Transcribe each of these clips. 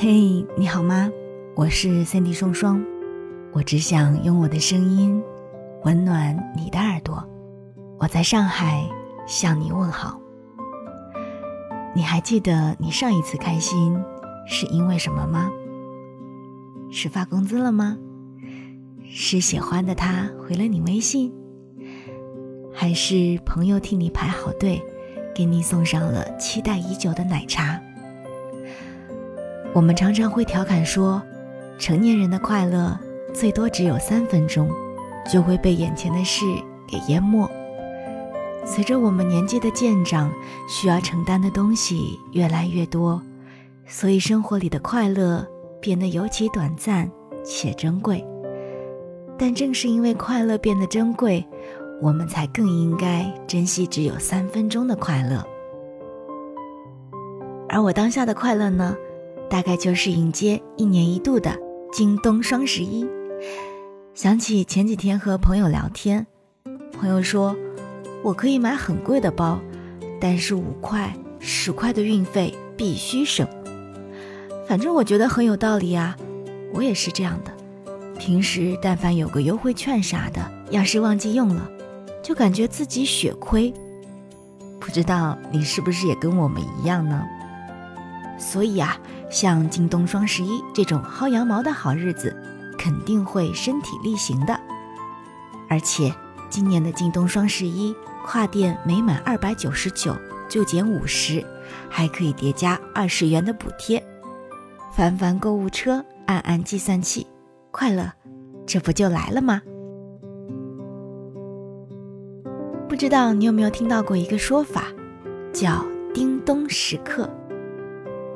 嘿，你好吗？我是三 D 双双，我只想用我的声音温暖你的耳朵。我在上海向你问好。你还记得你上一次开心是因为什么吗？是发工资了吗？是喜欢的他回了你微信？还是朋友替你排好队，给你送上了期待已久的奶茶？我们常常会调侃说，成年人的快乐最多只有三分钟，就会被眼前的事给淹没。随着我们年纪的渐长，需要承担的东西越来越多，所以生活里的快乐变得尤其短暂且珍贵。但正是因为快乐变得珍贵，我们才更应该珍惜只有三分钟的快乐。而我当下的快乐呢？大概就是迎接一年一度的京东双十一。想起前几天和朋友聊天，朋友说：“我可以买很贵的包，但是五块、十块的运费必须省。”反正我觉得很有道理啊，我也是这样的。平时但凡有个优惠券啥的，要是忘记用了，就感觉自己血亏。不知道你是不是也跟我们一样呢？所以啊。像京东双十一这种薅羊毛的好日子，肯定会身体力行的。而且今年的京东双十一，跨店每满二百九十九就减五十，还可以叠加二十元的补贴。翻翻购物车，按按计算器，快乐，这不就来了吗？不知道你有没有听到过一个说法，叫“叮咚时刻”。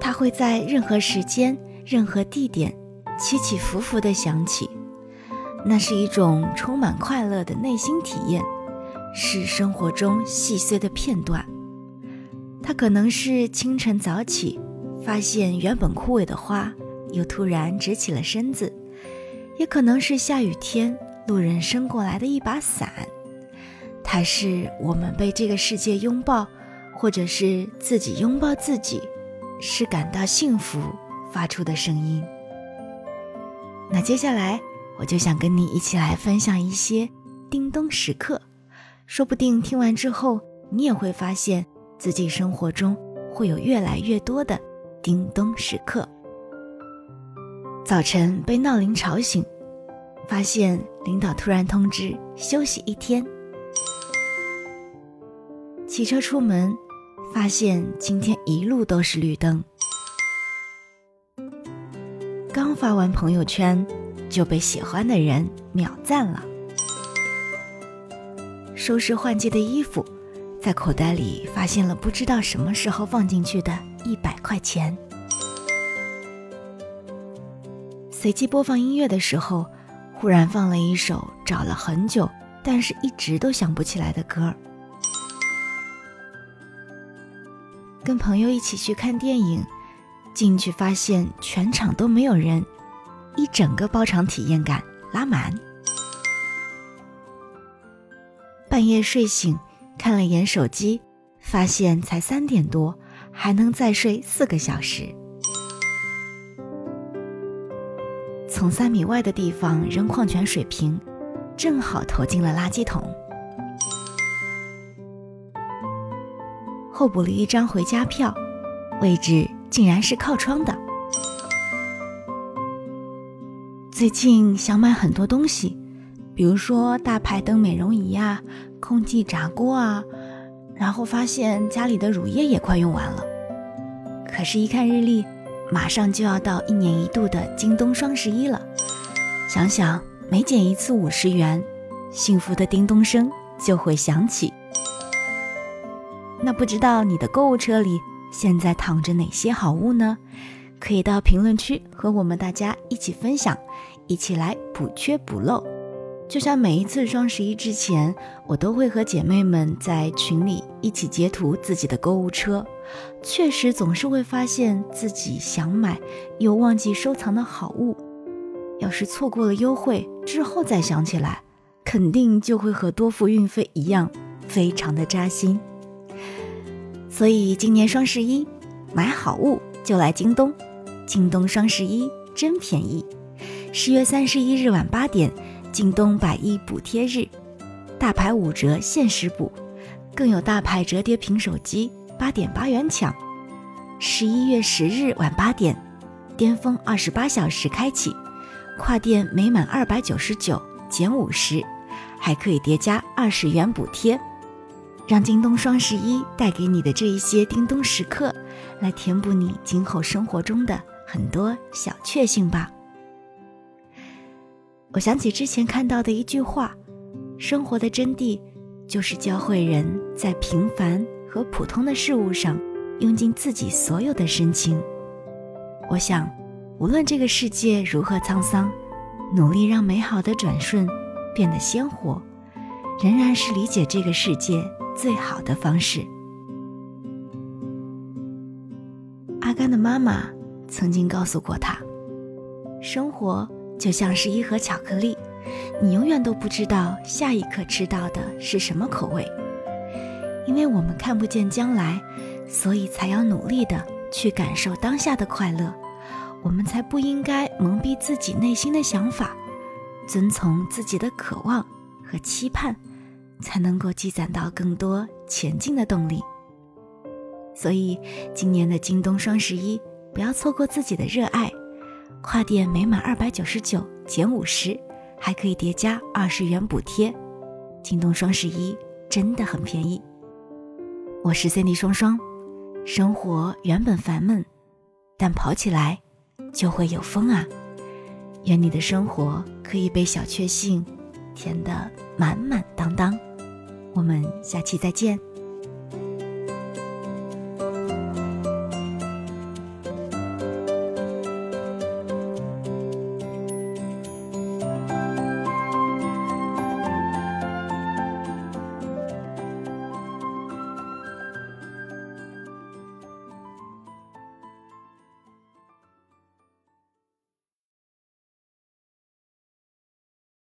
它会在任何时间、任何地点起起伏伏地响起，那是一种充满快乐的内心体验，是生活中细碎的片段。它可能是清晨早起，发现原本枯萎的花又突然直起了身子；也可能是下雨天，路人伸过来的一把伞。它是我们被这个世界拥抱，或者是自己拥抱自己。是感到幸福发出的声音。那接下来，我就想跟你一起来分享一些叮咚时刻，说不定听完之后，你也会发现自己生活中会有越来越多的叮咚时刻。早晨被闹铃吵醒，发现领导突然通知休息一天。骑车出门。发现今天一路都是绿灯，刚发完朋友圈就被喜欢的人秒赞了。收拾换季的衣服，在口袋里发现了不知道什么时候放进去的一百块钱。随机播放音乐的时候，忽然放了一首找了很久但是一直都想不起来的歌。跟朋友一起去看电影，进去发现全场都没有人，一整个包场体验感拉满。半夜睡醒，看了眼手机，发现才三点多，还能再睡四个小时。从三米外的地方扔矿泉水瓶，正好投进了垃圾桶。候补了一张回家票，位置竟然是靠窗的。最近想买很多东西，比如说大排灯美容仪啊、空气炸锅啊，然后发现家里的乳液也快用完了。可是，一看日历，马上就要到一年一度的京东双十一了。想想每减一次五十元，幸福的叮咚声就会响起。那不知道你的购物车里现在躺着哪些好物呢？可以到评论区和我们大家一起分享，一起来补缺补漏。就像每一次双十一之前，我都会和姐妹们在群里一起截图自己的购物车，确实总是会发现自己想买又忘记收藏的好物。要是错过了优惠之后再想起来，肯定就会和多付运费一样，非常的扎心。所以今年双十一，买好物就来京东，京东双十一真便宜！十月三十一日晚八点，京东百亿补贴日，大牌五折限时补，更有大牌折叠屏手机八点八元抢。十一月十日晚八点，巅峰二十八小时开启，跨店每满二百九十九减五十，还可以叠加二十元补贴。让京东双十一带给你的这一些叮咚时刻，来填补你今后生活中的很多小确幸吧。我想起之前看到的一句话：生活的真谛，就是教会人在平凡和普通的事物上，用尽自己所有的深情。我想，无论这个世界如何沧桑，努力让美好的转瞬变得鲜活，仍然是理解这个世界。最好的方式。阿甘的妈妈曾经告诉过他：“生活就像是一盒巧克力，你永远都不知道下一刻吃到的是什么口味。因为我们看不见将来，所以才要努力的去感受当下的快乐。我们才不应该蒙蔽自己内心的想法，遵从自己的渴望和期盼。”才能够积攒到更多前进的动力。所以，今年的京东双十一，不要错过自己的热爱。跨店每满二百九十九减五十，还可以叠加二十元补贴。京东双十一真的很便宜。我是 Cindy 双双，生活原本烦闷，但跑起来就会有风啊！愿你的生活可以被小确幸填得满满当当。我们下期再见。